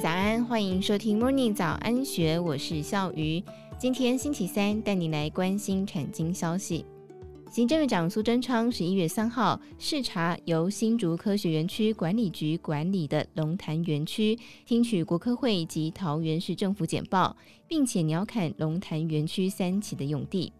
早安，欢迎收听 Morning 早安学，我是笑鱼。今天星期三，带你来关心产经消息。行政院长苏贞昌十一月三号视察由新竹科学园区管理局管理的龙潭园区，听取国科会及桃园市政府简报，并且鸟瞰龙潭园区三期的用地。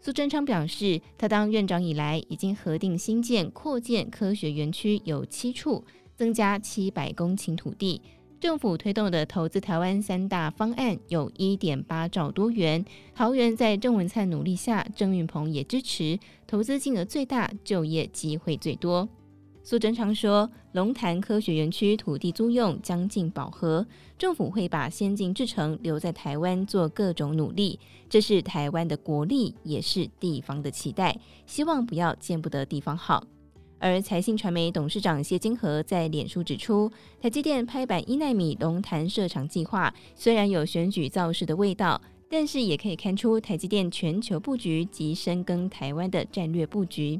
苏贞昌表示，他当院长以来，已经核定新建、扩建科学园区有七处，增加七百公顷土地。政府推动的投资台湾三大方案有一点八兆多元。桃园在郑文灿努力下，郑运鹏也支持，投资金额最大，就业机会最多。苏贞昌说，龙潭科学园区土地租用将近饱和，政府会把先进制程留在台湾做各种努力，这是台湾的国力，也是地方的期待，希望不要见不得地方好。而财信传媒董事长谢金河在脸书指出，台积电拍板一奈米龙潭设厂计划，虽然有选举造势的味道，但是也可以看出台积电全球布局及深耕台湾的战略布局。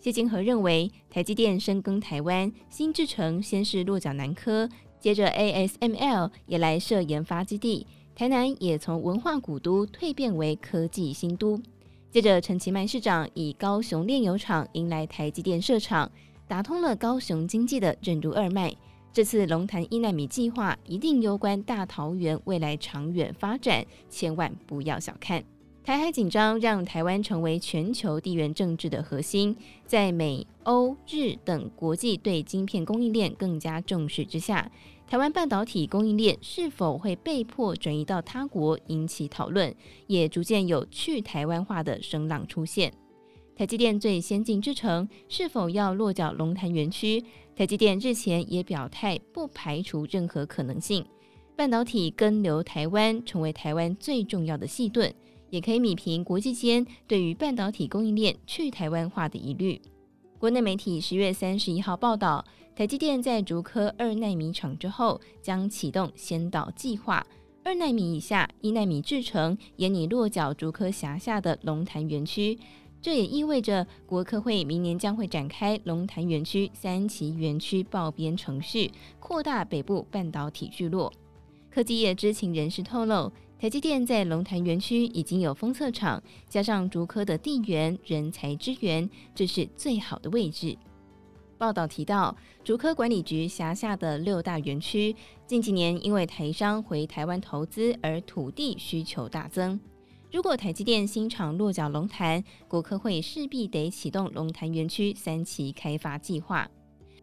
谢金河认为，台积电深耕台湾，新制程先是落脚南科，接着 ASML 也来设研发基地，台南也从文化古都蜕变为科技新都。接着，陈其迈市长以高雄炼油厂迎来台积电设厂，打通了高雄经济的任督二脉。这次龙潭一纳米计划一定攸关大桃园未来长远发展，千万不要小看。台海紧张让台湾成为全球地缘政治的核心，在美、欧、日等国际对晶片供应链更加重视之下。台湾半导体供应链是否会被迫转移到他国引起讨论，也逐渐有去台湾化的声浪出现。台积电最先进之城是否要落脚龙潭园区？台积电日前也表态，不排除任何可能性。半导体根留台湾，成为台湾最重要的细盾，也可以米平国际间对于半导体供应链去台湾化的疑虑。国内媒体十月三十一号报道，台积电在竹科二奈米厂之后，将启动先导计划。二奈米以下一奈米制程也拟落脚竹科辖下的龙潭园区。这也意味着国科会明年将会展开龙潭园区三期园区报编程序，扩大北部半导体聚落。科技业知情人士透露。台积电在龙潭园区已经有封测厂，加上竹科的地缘人才资源，这是最好的位置。报道提到，竹科管理局辖下的六大园区，近几年因为台商回台湾投资而土地需求大增。如果台积电新厂落脚龙潭，国科会势必得启动龙潭园区三期开发计划。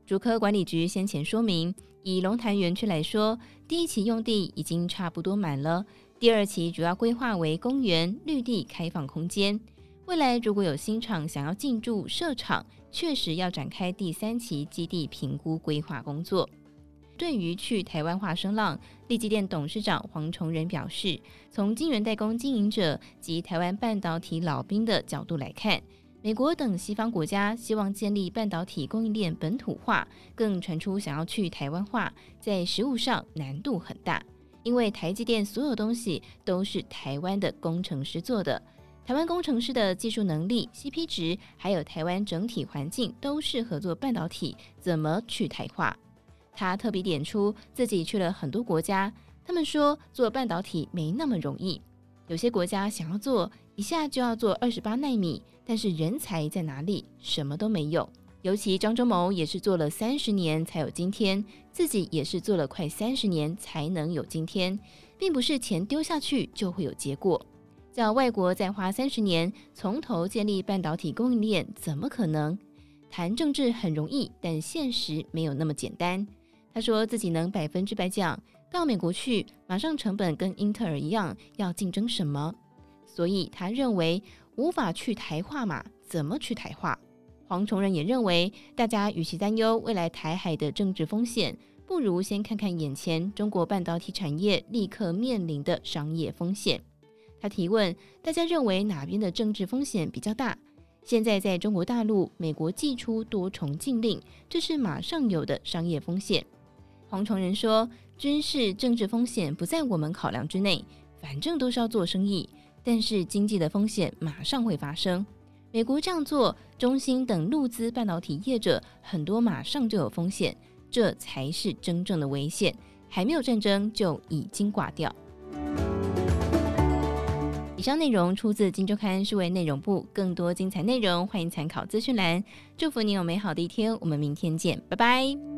竹科管理局先前说明，以龙潭园区来说，第一期用地已经差不多满了。第二期主要规划为公园、绿地开放空间。未来如果有新厂想要进驻设厂，确实要展开第三期基地评估规划工作。对于去台湾化声浪，力积电董事长黄崇仁表示，从晶圆代工经营者及台湾半导体老兵的角度来看，美国等西方国家希望建立半导体供应链本土化，更传出想要去台湾化，在实务上难度很大。因为台积电所有东西都是台湾的工程师做的，台湾工程师的技术能力、CP 值，还有台湾整体环境都适合做半导体，怎么去台化？他特别点出自己去了很多国家，他们说做半导体没那么容易，有些国家想要做一下就要做二十八纳米，但是人才在哪里？什么都没有。尤其张忠谋也是做了三十年才有今天，自己也是做了快三十年才能有今天，并不是钱丢下去就会有结果。叫外国再花三十年从头建立半导体供应链，怎么可能？谈政治很容易，但现实没有那么简单。他说自己能百分之百讲，到美国去，马上成本跟英特尔一样，要竞争什么？所以他认为无法去台化嘛，怎么去台化？黄崇仁也认为，大家与其担忧未来台海的政治风险，不如先看看眼前中国半导体产业立刻面临的商业风险。他提问：大家认为哪边的政治风险比较大？现在在中国大陆，美国祭出多重禁令，这是马上有的商业风险。黄崇仁说：军事政治风险不在我们考量之内，反正都是要做生意，但是经济的风险马上会发生。美国这样做，中芯等陆资半导体业者很多马上就有风险，这才是真正的危险。还没有战争就已经挂掉。以上内容出自《金周刊》数位内容部，更多精彩内容欢迎参考资讯栏。祝福你有美好的一天，我们明天见，拜拜。